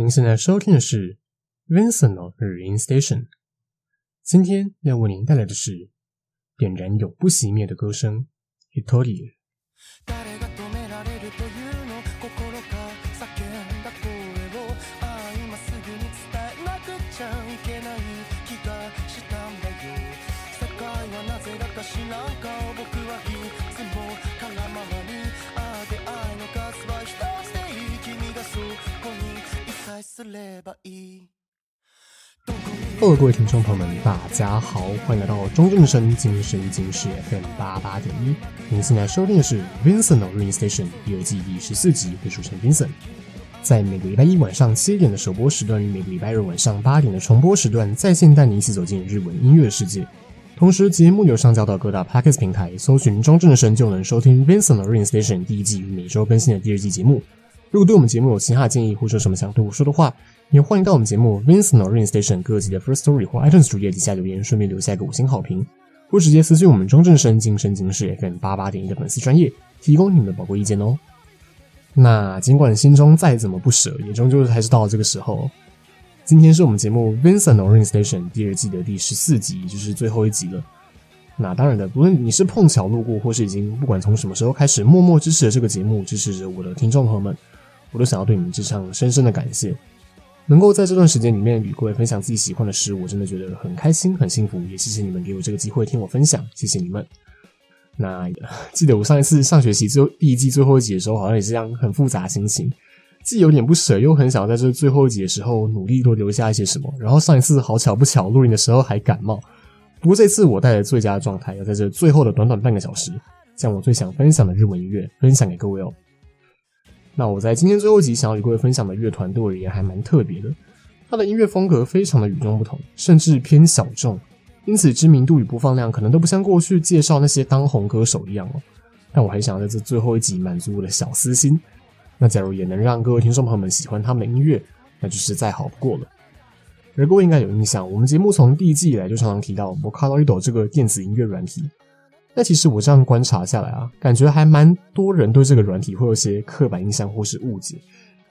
您现在收听的是 Vincent 的日音 Station。今天要为您带来的是点燃永不熄灭的歌声 Hitoria。Hello，各位听众朋友们，大家好，欢迎来到中正声今声今事 FM 八八点一。您现在收听的是 Vincent Rain Station 第二季第十四集，被主持人 Vincent。在每个礼拜一晚上七点的首播时段与每个礼拜日晚上八点的重播时段，在线带你一起走进日文音乐世界。同时，节目有上架到各大 Podcast 平台，搜寻中正声就能收听 Vincent Rain Station 第一季与每周更新的第二季节目。如果对我们节目有其他建议，或者什么想对我说的话，也欢迎到我们节目 Vincent Rain Station 各集的 First Story 或 iTunes 主页底下留言，顺便留下一个五星好评，或直接私信我们中正声今声今事 FM 八八点一的粉丝专业，提供你们的宝贵意见哦。那尽管心中再怎么不舍，也终究还是到了这个时候。今天是我们节目 Vincent Rain Station 第二季的第十四集，就是最后一集了。那当然的，不论你是碰巧路过，或是已经不管从什么时候开始默默支持了这个节目，支持着我的听众朋友们，我都想要对你们致上深深的感谢。能够在这段时间里面与各位分享自己喜欢的事，我真的觉得很开心、很幸福。也谢谢你们给我这个机会听我分享，谢谢你们。那记得我上一次上学期最后第一季最后一集的时候，好像也是这样很复杂心情，既有点不舍，又很想在这最后一集的时候努力多留下一些什么。然后上一次好巧不巧录音的时候还感冒，不过这次我带着最佳的状态，要在这最后的短短半个小时，将我最想分享的日文音乐分享给各位哦。那我在今天最后一集想要与各位分享的乐团，对我而言还蛮特别的。它的音乐风格非常的与众不同，甚至偏小众，因此知名度与播放量可能都不像过去介绍那些当红歌手一样哦。但我还想要在这最后一集满足我的小私心。那假如也能让各位听众朋友们喜欢他们的音乐，那就是再好不过了。而各位应该有印象，我们节目从第一季以来就常常提到 Vocaloid 这个电子音乐软体。那其实我这样观察下来啊，感觉还蛮多人对这个软体会有些刻板印象或是误解，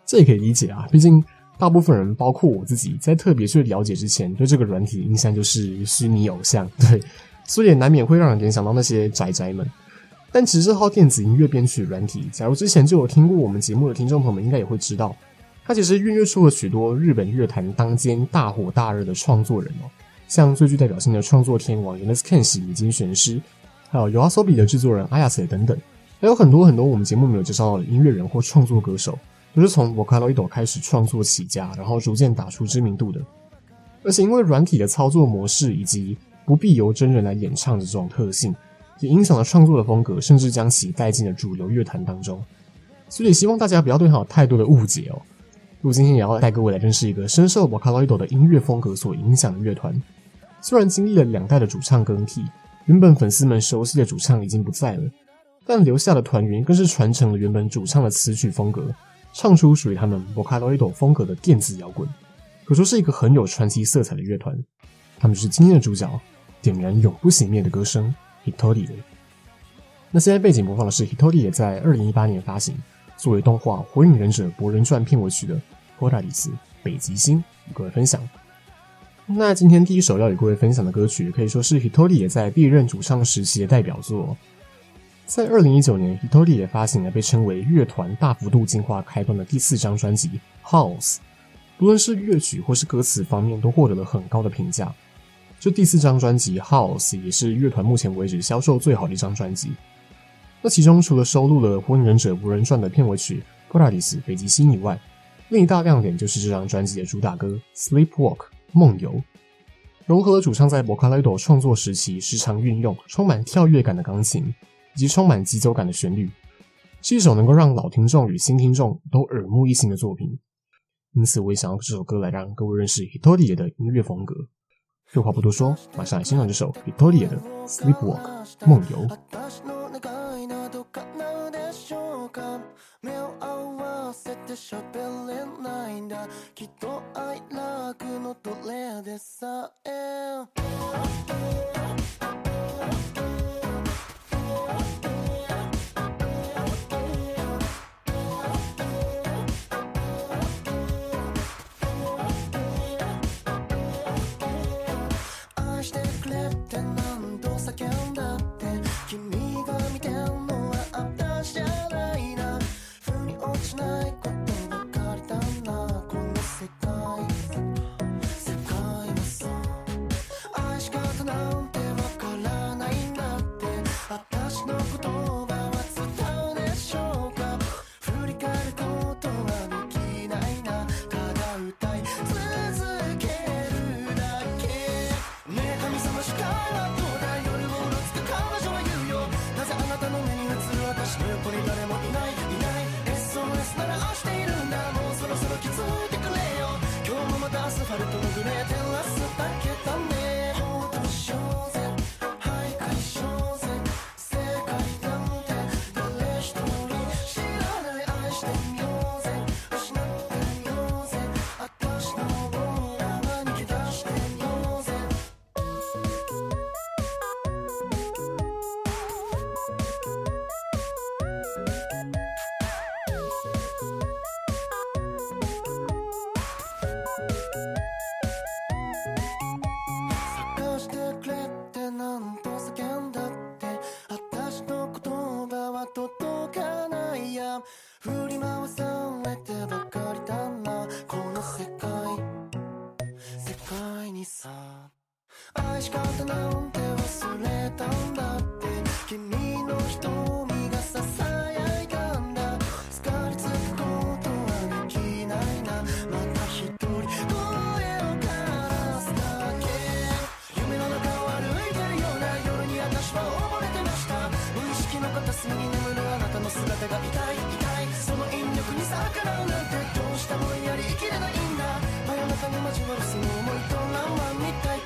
这也可以理解啊。毕竟大部分人，包括我自己，在特别去了解之前，对这个软体的印象就是虚拟偶像，对，所以也难免会让人联想到那些宅宅们。但其实这套电子音乐编曲软体，假如之前就有听过我们节目的听众朋友们，应该也会知道，它其实孕育出了许多日本乐坛当间大火大热的创作人哦，像最具代表性的创作天王 Yonezu Kenshi 已经选师。还有 YOASOBI 的制作人 Ayase 等等，还有很多很多我们节目没有介绍到的音乐人或创作歌手，都是从 Vocaloid 开始创作起家，然后逐渐打出知名度的。而且因为软体的操作模式以及不必由真人来演唱的这种特性，也影响了创作的风格，甚至将其带进了主流乐坛当中。所以希望大家不要对他有太多的误解哦。我今天也要带各位来认识一个深受 Vocaloid 的音乐风格所影响的乐团，虽然经历了两代的主唱更替。原本粉丝们熟悉的主唱已经不在了，但留下的团员更是传承了原本主唱的词曲风格，唱出属于他们 Vocaloid 风格的电子摇滚，可说是一个很有传奇色彩的乐团。他们就是今天的主角，点燃永不熄灭的歌声 h i t o r i。那现在背景播放的是 Hitorie 在二零一八年发行，作为动画《火影忍者博人传》片尾曲的 Polaris 北极星，与各位分享。那今天第一首要与各位分享的歌曲，可以说是 Hitori 也在第一任主唱时期的代表作。在二零一九年，Hitori 也发行了被称为乐团大幅度进化开端的第四张专辑《House》，不论是乐曲或是歌词方面，都获得了很高的评价。这第四张专辑《House》也是乐团目前为止销售最好的一张专辑。那其中除了收录了《火影忍者无人传》的片尾曲《Polaris 北极星》以外，另一大亮点就是这张专辑的主打歌《Sleepwalk》。梦游融合了主唱在 Vocaloid 创作时期时常运用充满跳跃感的钢琴以及充满节奏感的旋律，是一首能够让老听众与新听众都耳目一新的作品。因此，我也想用这首歌来让各位认识 Hitorie 的音乐风格。废话不多说，马上来欣赏这首 Hitorie 的 Sleepwalk 梦游。せて喋れないんだ。きっと愛楽の奴れでさえ。私の横に誰もいないいない。SOS なら押しているんだ。もうそろそろ気づいてくれよ。今日もまたアスファルトのグレー照らすだけだね。愛し方なんて忘れたんだって。君の瞳がささやいたんだ。疲れつくことはできないな。また一人声を枯らすだけ。夢の中を歩いてるような夜に私は溺れてました無意識の片隅に眠るあなたの姿が痛い痛いその引力に逆らうなんてどうしたもんやり生きれないんだ真夜中に交わる。その思いと何はたい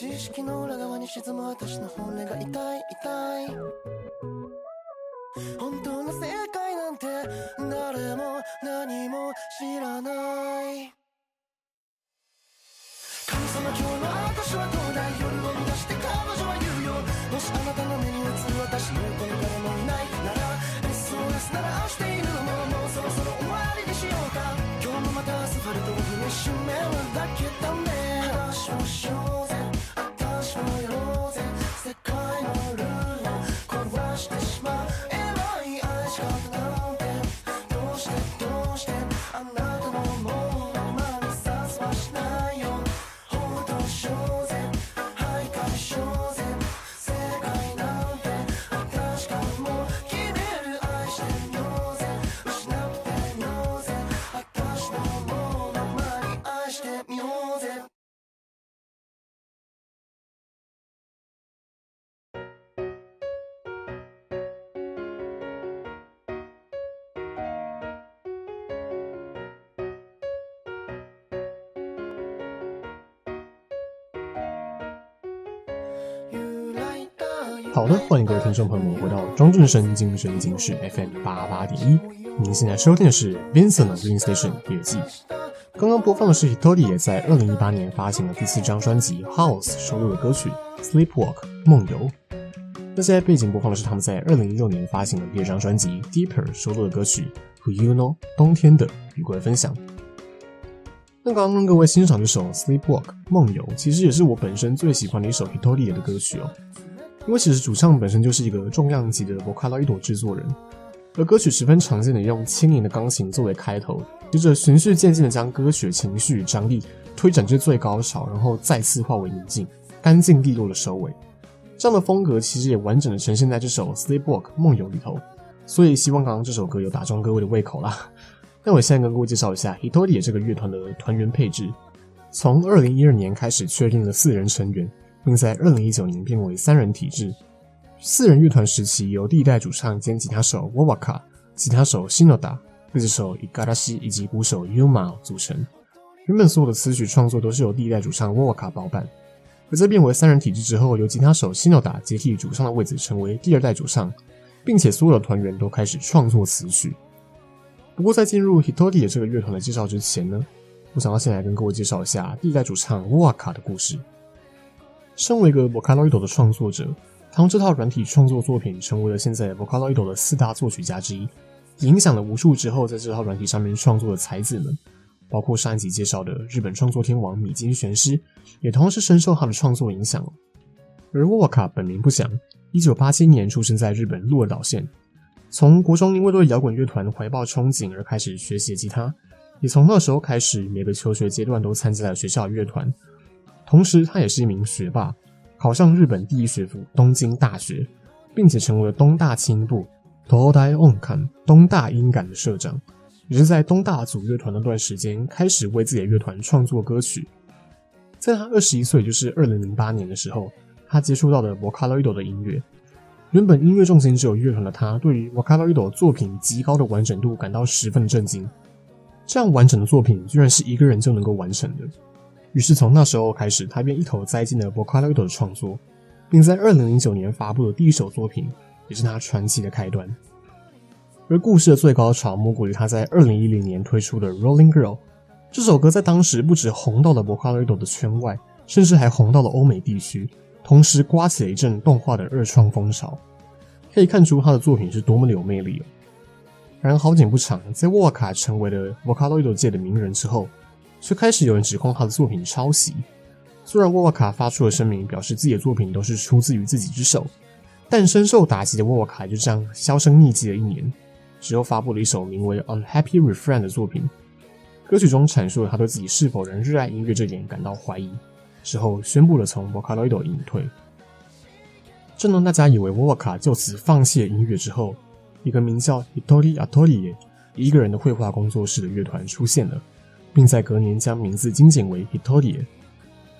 知識の裏側に沈む私の本音が痛い痛い。本当好的，欢迎各位听众朋友们回到庄正声精神警示 FM 八八点一。您现在收听的是 Vincent 的 Green Station 第二季。刚刚播放的是 Hitorie 在二零一八年发行的第四张专辑 House 收录的歌曲 Sleepwalk 梦游。那现在背景播放的是他们在二零一六年发行的第二张专辑 Deeper 收录的歌曲 Who You Know 冬天的与各位分享。那刚刚跟各位欣赏这首 Sleepwalk 梦游，其实也是我本身最喜欢的一首 Hitorie 的歌曲哦。因为其实主唱本身就是一个重量级的 Vocaloid 制作人，而歌曲十分常见的用轻盈的钢琴作为开头，接着循序渐进的将歌曲的情绪与张力推展至最高潮，然后再次化为宁静、干净利落的收尾。这样的风格其实也完整的呈现在这首 Sleepwalk 梦游里头，所以希望刚刚这首歌有打中各位的胃口啦。那我现在跟各位介绍一下 h i t o r i 这个乐团的团员配置，从二零一二年开始确定了四人成员。并在二零一九年变为三人体制。四人乐团时期由第一代主唱兼吉他手 Wowaka、吉他手 Shinoda、贝斯手 Igarashi 以及鼓手 Yuma 组成。原本所有的词曲创作都是由第一代主唱 Wowaka 包办，而在变为三人体制之后，由吉他手 Shinoda 接替主唱的位置，成为第二代主唱，并且所有的团员都开始创作词曲。不过在进入 Hitorie 这个乐团的介绍之前呢，我想要先来跟各位介绍一下第一代主唱 Wowaka 的故事。身为一个 Vocaloid 的创作者，他用这套软体创作作品，成为了现在 Vocaloid 的四大作曲家之一，影响了无数之后在这套软体上面创作的才子们，包括上一集介绍的日本创作天王米津玄师，也同样是深受他的创作影响。而 Wowaka 本名不详，一九八七年出生在日本鹿儿岛县，从国中因为对摇滚乐团怀抱憧憬而开始学习吉他，也从那时候开始每个求学阶段都参加了学校乐团。同时，他也是一名学霸，考上日本第一学府东京大学，并且成为了东大青部 Todai Onkan 东大音感的社长。也是在东大组乐团那段时间，开始为自己的乐团创作歌曲。在他二十一岁，就是二零零八年的时候，他接触到了 Vocaloid 的音乐。原本音乐重心只有乐团的他，对于 Vocaloid 作品极高的完整度感到十分震惊。这样完整的作品，居然是一个人就能够完成的。于是从那时候开始，他便一头栽进了 Vocaloid 的创作，并在二零零九年发布的第一首作品，也是他传奇的开端。而故事的最高潮莫过于他在二零一零年推出的《Rolling Girl》这首歌，在当时不止红到了 Vocaloid 的圈外，甚至还红到了欧美地区，同时刮起了一阵动画的二创风潮。可以看出他的作品是多么的有魅力哦。然而好景不长，在沃卡成为了 Vocaloid 界的名人之后，却开始有人指控他的作品抄袭。虽然沃瓦卡发出了声明，表示自己的作品都是出自于自己之手，但深受打击的沃瓦卡就这样销声匿迹了一年。之后发布了一首名为《Unhappy Refrain》的作品，歌曲中阐述了他对自己是否仍热爱音乐这点感到怀疑，之后宣布了从 Vocaloid 隐退。正当大家以为沃瓦卡就此放弃了音乐之后，一个名叫 Hitori Atori 一个人的绘画工作室的乐团出现了，并在隔年将名字精简为 Hitori。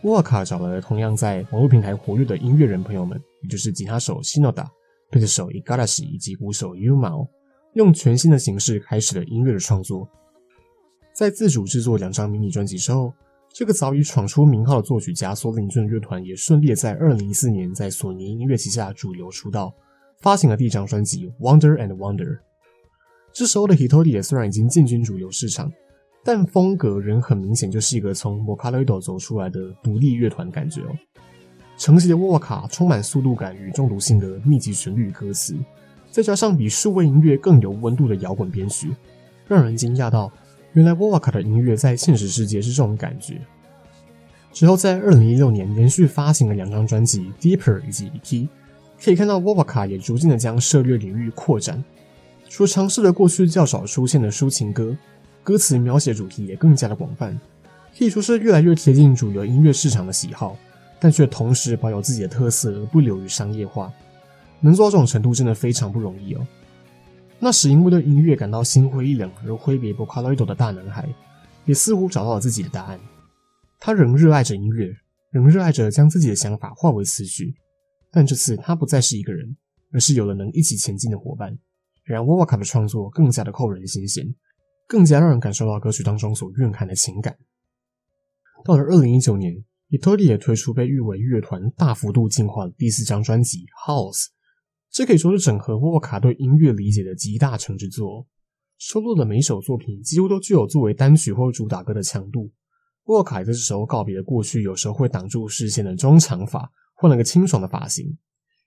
沃卡找来了同样在网络平台活跃的音乐人朋友们，也就是吉他手 Shinoda、贝斯手 Igarashi 以及鼓手 Yumao。用全新的形式开始了音乐的创作，在自主制作两张迷你专辑之后，这个早已闯出名号的作曲家索林顿乐团也顺利在二零一四年在索尼音乐旗下主流出道，发行了第一张专辑《Wonder and Wonder》。这时候的 Hitori 虽然已经进军主流市场，但风格仍很明显就是一个从 Vocaloid 走出来的独立乐团感觉哦。承袭的沃瓦卡充满速度感与中毒性的密集旋律歌词。再加上比数位音乐更有温度的摇滚编曲，让人惊讶到，原来沃瓦卡的音乐在现实世界是这种感觉。之后在二零一六年连续发行了两张专辑《Deeper》以及《Iki》，可以看到沃瓦卡也逐渐的将涉猎领域扩展，除尝试了过去较少出现的抒情歌，歌词描写主题也更加的广泛，可以说是越来越贴近主流音乐市场的喜好，但却同时保有自己的特色而不流于商业化。能做到这种程度真的非常不容易哦。那时因为对音乐感到心灰意冷而挥别 Vocaloid 的大男孩，也似乎找到了自己的答案。他仍热爱着音乐，仍热爱着将自己的想法化为词曲。但这次他不再是一个人，而是有了能一起前进的伙伴。让沃瓦卡的创作更加的扣人心弦，更加让人感受到歌曲当中所蕴含的情感。到了二零一九年，Hitori 也推出被誉为乐团大幅度进化的第四张专辑《House》。这可以说是整合沃卡对音乐理解的集大成之作，收录的每首作品几乎都具有作为单曲或主打歌的强度。沃卡在这时候告别了过去有时候会挡住视线的中长发，换了个清爽的发型。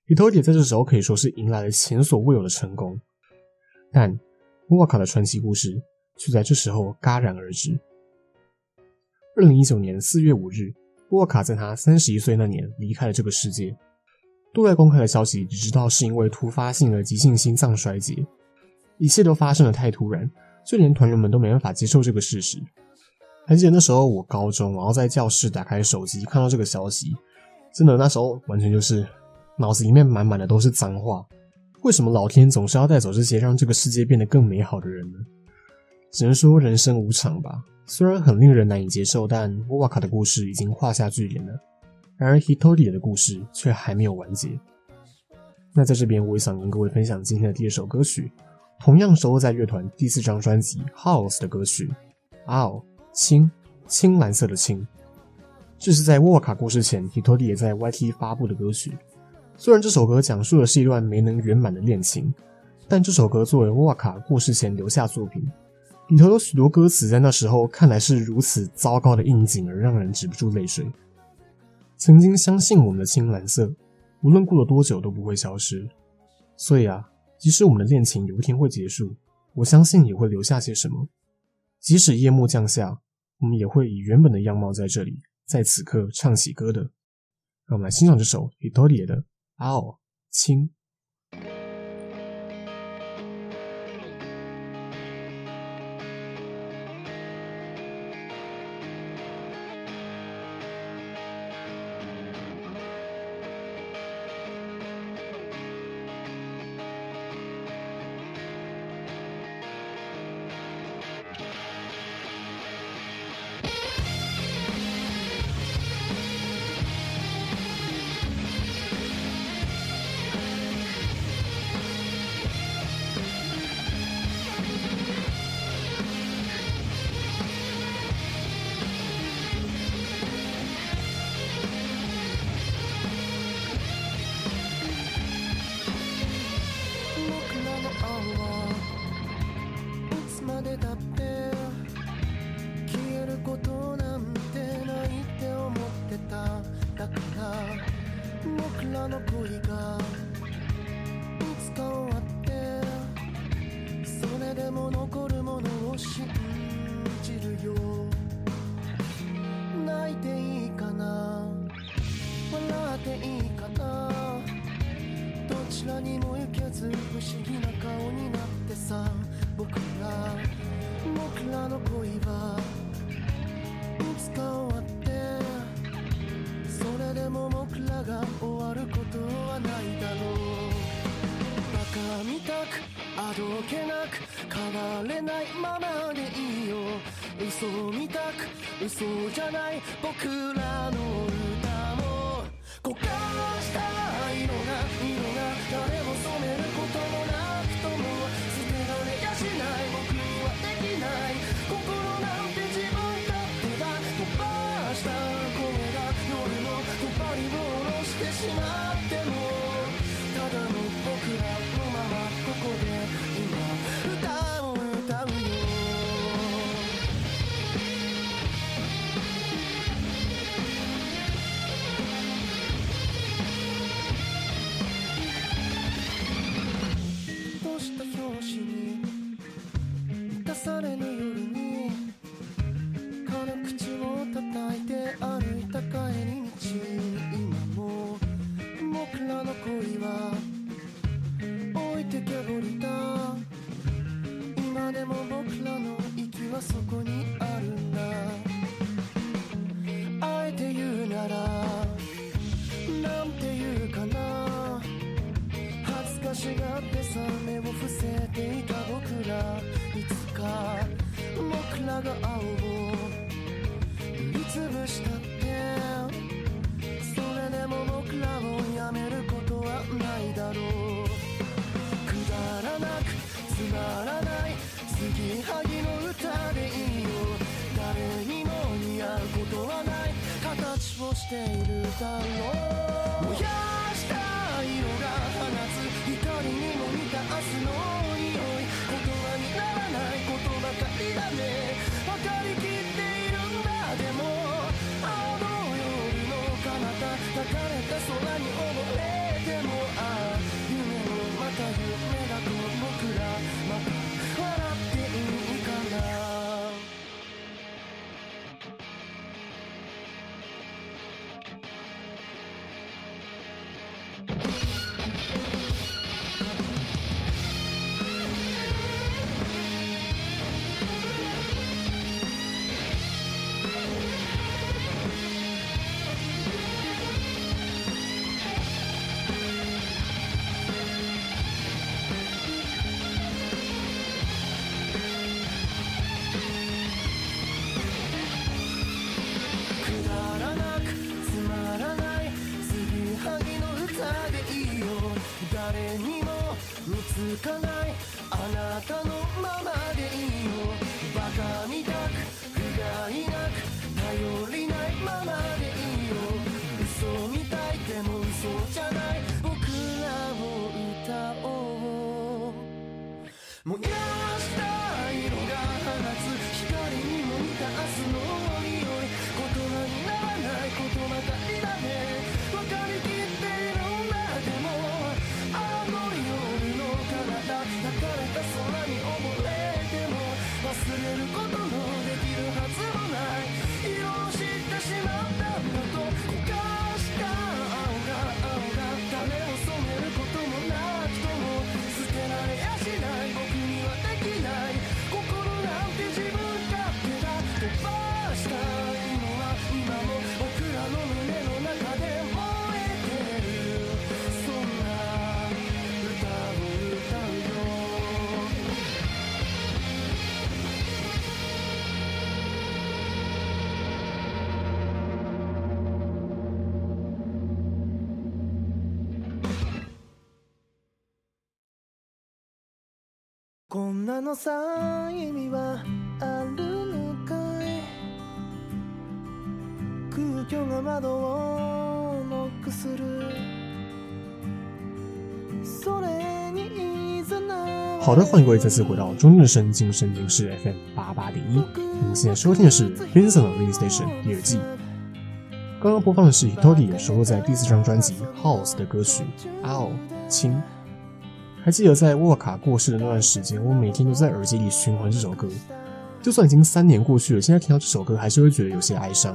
Hitori 在这时候可以说是迎来了前所未有的成功，但沃卡的传奇故事就在这时候戛然而止。二零一九年四月五日，沃瓦卡在他三十一岁那年离开了这个世界。对外公开的消息只知道是因为突发性的急性心脏衰竭，一切都发生的太突然，就连团员们都没办法接受这个事实。还记得那时候我高中，然后在教室打开手机看到这个消息，真的那时候完全就是脑子里面满满的都是脏话。为什么老天总是要带走这些让这个世界变得更美好的人呢？只能说人生无常吧。虽然很令人难以接受，但沃瓦卡的故事已经画下句点了。然而，Hitori 的故事却还没有完结。那在这边，我也想跟各位分享今天的第二首歌曲，同样收录在乐团第四张专辑《House》的歌曲《青》，青，青蓝色的青。这是在沃瓦卡过世前，Hitori 也在 YT 发布的歌曲。虽然这首歌讲述的是一段没能圆满的恋情，但这首歌作为沃瓦卡过世前留下作品，里头有许多歌词在那时候看来是如此糟糕的应景，而让人止不住泪水。曾经相信我们的青蓝色，无论过了多久都不会消失。所以啊，即使我们的恋情有一天会结束，我相信也会留下些什么。即使夜幕降下，我们也会以原本的样貌在这里，在此刻唱起歌的。让我们来欣赏这首 Hitoria 的《青》。ていいかなどちらにも行けず不思議な顔になってさ。僕ら僕らの恋はいつか終わって。それでも僕らが終わることはないだろう。バカみたくあどけなく変われないままでいいよ。嘘みたく嘘じゃない僕らのしているだろう。燃やした色が放つ。光にも似た明日の匂い。言葉にならないことばかりだね。分かりきっているんだでも。青の夜の彼方抱かれた空に溺れ。好的，欢迎各位再次回到中日神经神经市 FM 八八点一。我们现在收听的是《Vincent》的《Radio Station》第二季。刚刚播放的是 Etty 收录在第四张专辑《House》的歌曲《Ow》。清。还记得在沃卡过世的那段时间，我每天都在耳机里循环这首歌。就算已经三年过去了，现在听到这首歌还是会觉得有些哀伤。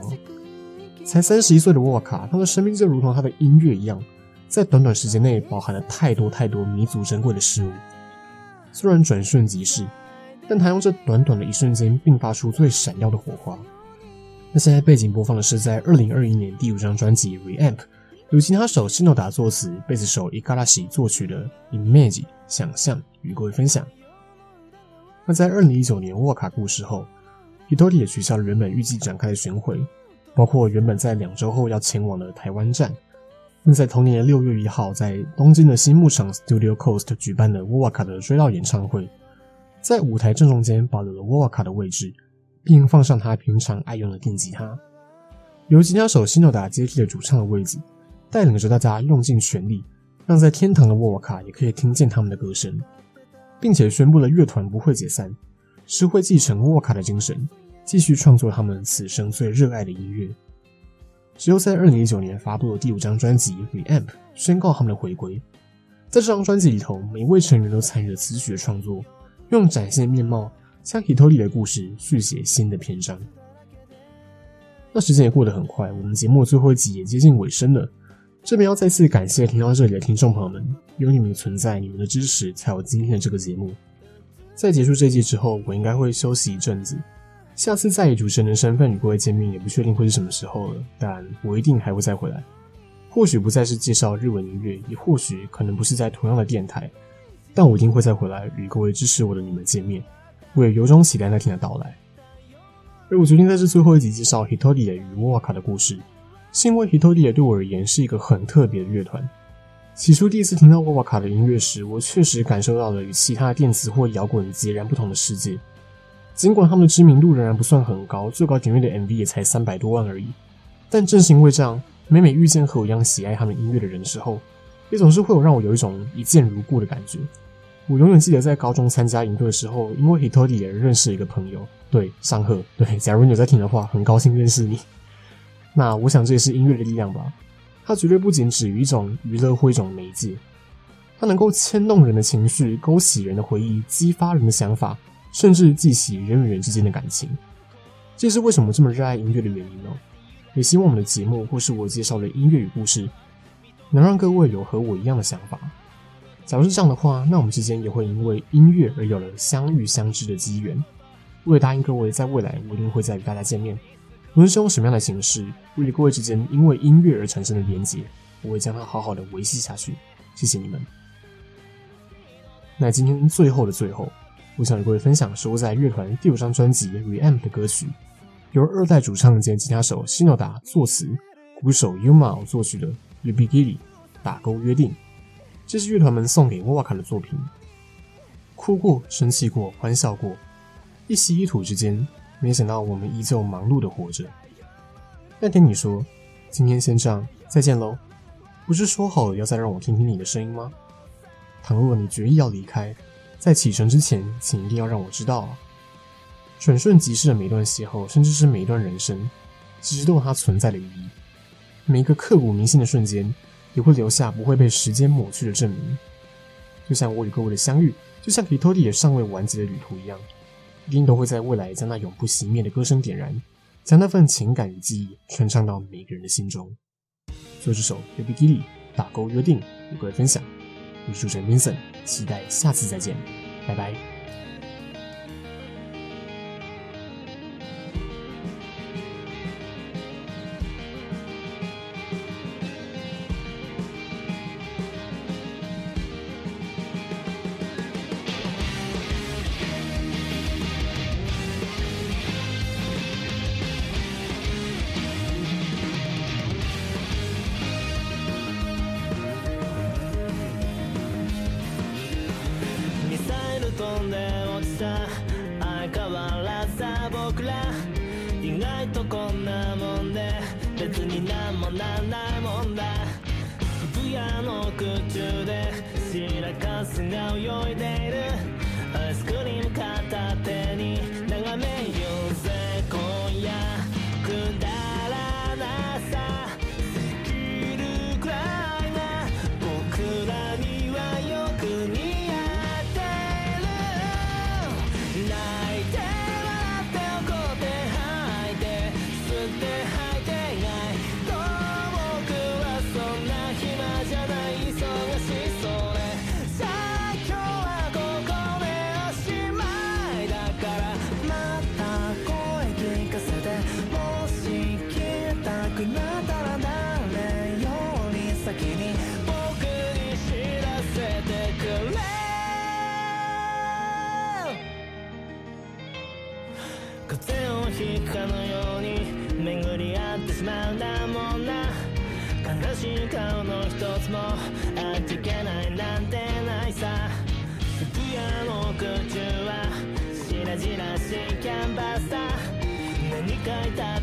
才三十一岁的沃卡，他的生命就如同他的音乐一样，在短短时间内包含了太多太多弥足珍贵的事物。虽然转瞬即逝，但他用这短短的一瞬间，迸发出最闪耀的火花。那现在背景播放的是在二零二一年第五张专辑《Re-Amp》，由吉他手西诺达作词，贝斯手伊卡拉西作曲的《Image》想象，与各位分享。那在二零一九年沃卡故事后 h i t o r i 也取消了原本预计展开的巡回，包括原本在两周后要前往的台湾站。并在同年的六月一号，在东京的新牧场 Studio Coast 举办的沃瓦卡的追悼演唱会，在舞台正中间保留了沃瓦卡的位置，并放上他平常爱用的电吉他，由吉他手西诺达接替了主唱的位置，带领着大家用尽全力，让在天堂的沃瓦卡也可以听见他们的歌声，并且宣布了乐团不会解散，是会继承沃瓦卡的精神，继续创作他们此生最热爱的音乐。只有在二零一九年发布的第五张专辑《Re-Amp》宣告他们的回归。在这张专辑里头，每一位成员都参与了词曲的创作，用崭新的面貌向 Hitoli 的故事续写新的篇章。那时间也过得很快，我们节目最后一集也接近尾声了。这边要再次感谢听到这里的听众朋友们，有你们的存在，你们的支持，才有今天的这个节目。在结束这一季之后，我应该会休息一阵子。下次再以主持人的身份与各位见面，也不确定会是什么时候了。但我一定还会再回来，或许不再是介绍日文音乐，也或许可能不是在同样的电台，但我一定会再回来与各位支持我的你们见面。我也由衷期待那天的到来。而我决定在这最后一集介绍 Hitorie 与沃瓦卡的故事，是因为 Hitorie 对我而言是一个很特别的乐团。起初第一次听到沃瓦卡的音乐时，我确实感受到了与其他电子或摇滚截然不同的世界。尽管他们的知名度仍然不算很高，最高点阅的 MV 也才三百多万而已，但正是因为这样，每每遇见和我一样喜爱他们音乐的人的时候，也总是会有让我有一种一见如故的感觉。我永远记得在高中参加营队的时候，因为 Hitorie 而认识了一个朋友，对，上贺，对，假如你有在听的话，很高兴认识你。那我想这也是音乐的力量吧，它绝对不仅止于一种娱乐或一种媒介，它能够牵动人的情绪，勾起人的回忆，激发人的想法。甚至激起人与人之间的感情，这是为什么这么热爱音乐的原因呢？也希望我们的节目或是我介绍的音乐与故事，能让各位有和我一样的想法。假如是这样的话，那我们之间也会因为音乐而有了相遇相知的机缘。为了答应各位，在未来我一定会再与大家见面，无论是用什么样的形式，为了各位之间因为音乐而产生的连结，我会将它好好的维系下去。谢谢你们。那今天最后的最后。我想与各位分享收录在乐团第五张专辑《Ream》的歌曲，由二代主唱兼吉他手西诺达作词，鼓手 Yuma 作曲的《Yubigiri》打勾约定。这是乐团们送给沃瓦卡的作品。哭过，生气过，欢笑过，一吸一吐之间，没想到我们依旧忙碌的活着。那天你说：“今天先这样，再见喽。”不是说好了要再让我听听你的声音吗？倘若你决意要离开。在启程之前，请一定要让我知道啊！转瞬即逝的每一段邂逅，甚至是每一段人生，其实都有它存在的意义。每一个刻骨铭心的瞬间，也会留下不会被时间抹去的证明。就像我与各位的相遇，就像 Hitorie 尚未完结的旅途一样，一定都会在未来将那永不熄灭的歌声点燃，将那份情感与记忆传唱到每个人的心中。所以这首 Baby g i l l y 打勾约定，与各位分享。我是主持人 Vincent，期待下次再见，拜拜。僕ら意外とこんなもんで別になんもなんないもんだ。渋谷の空中で白かすが泳いでいる。アイスクリーム片手に。しくかのように巡り合ってしまうんだもんな悲しい顔の一つもあっちいけないなんてないさ。渋谷の空中はしらじらしいキャンバスだ何かいた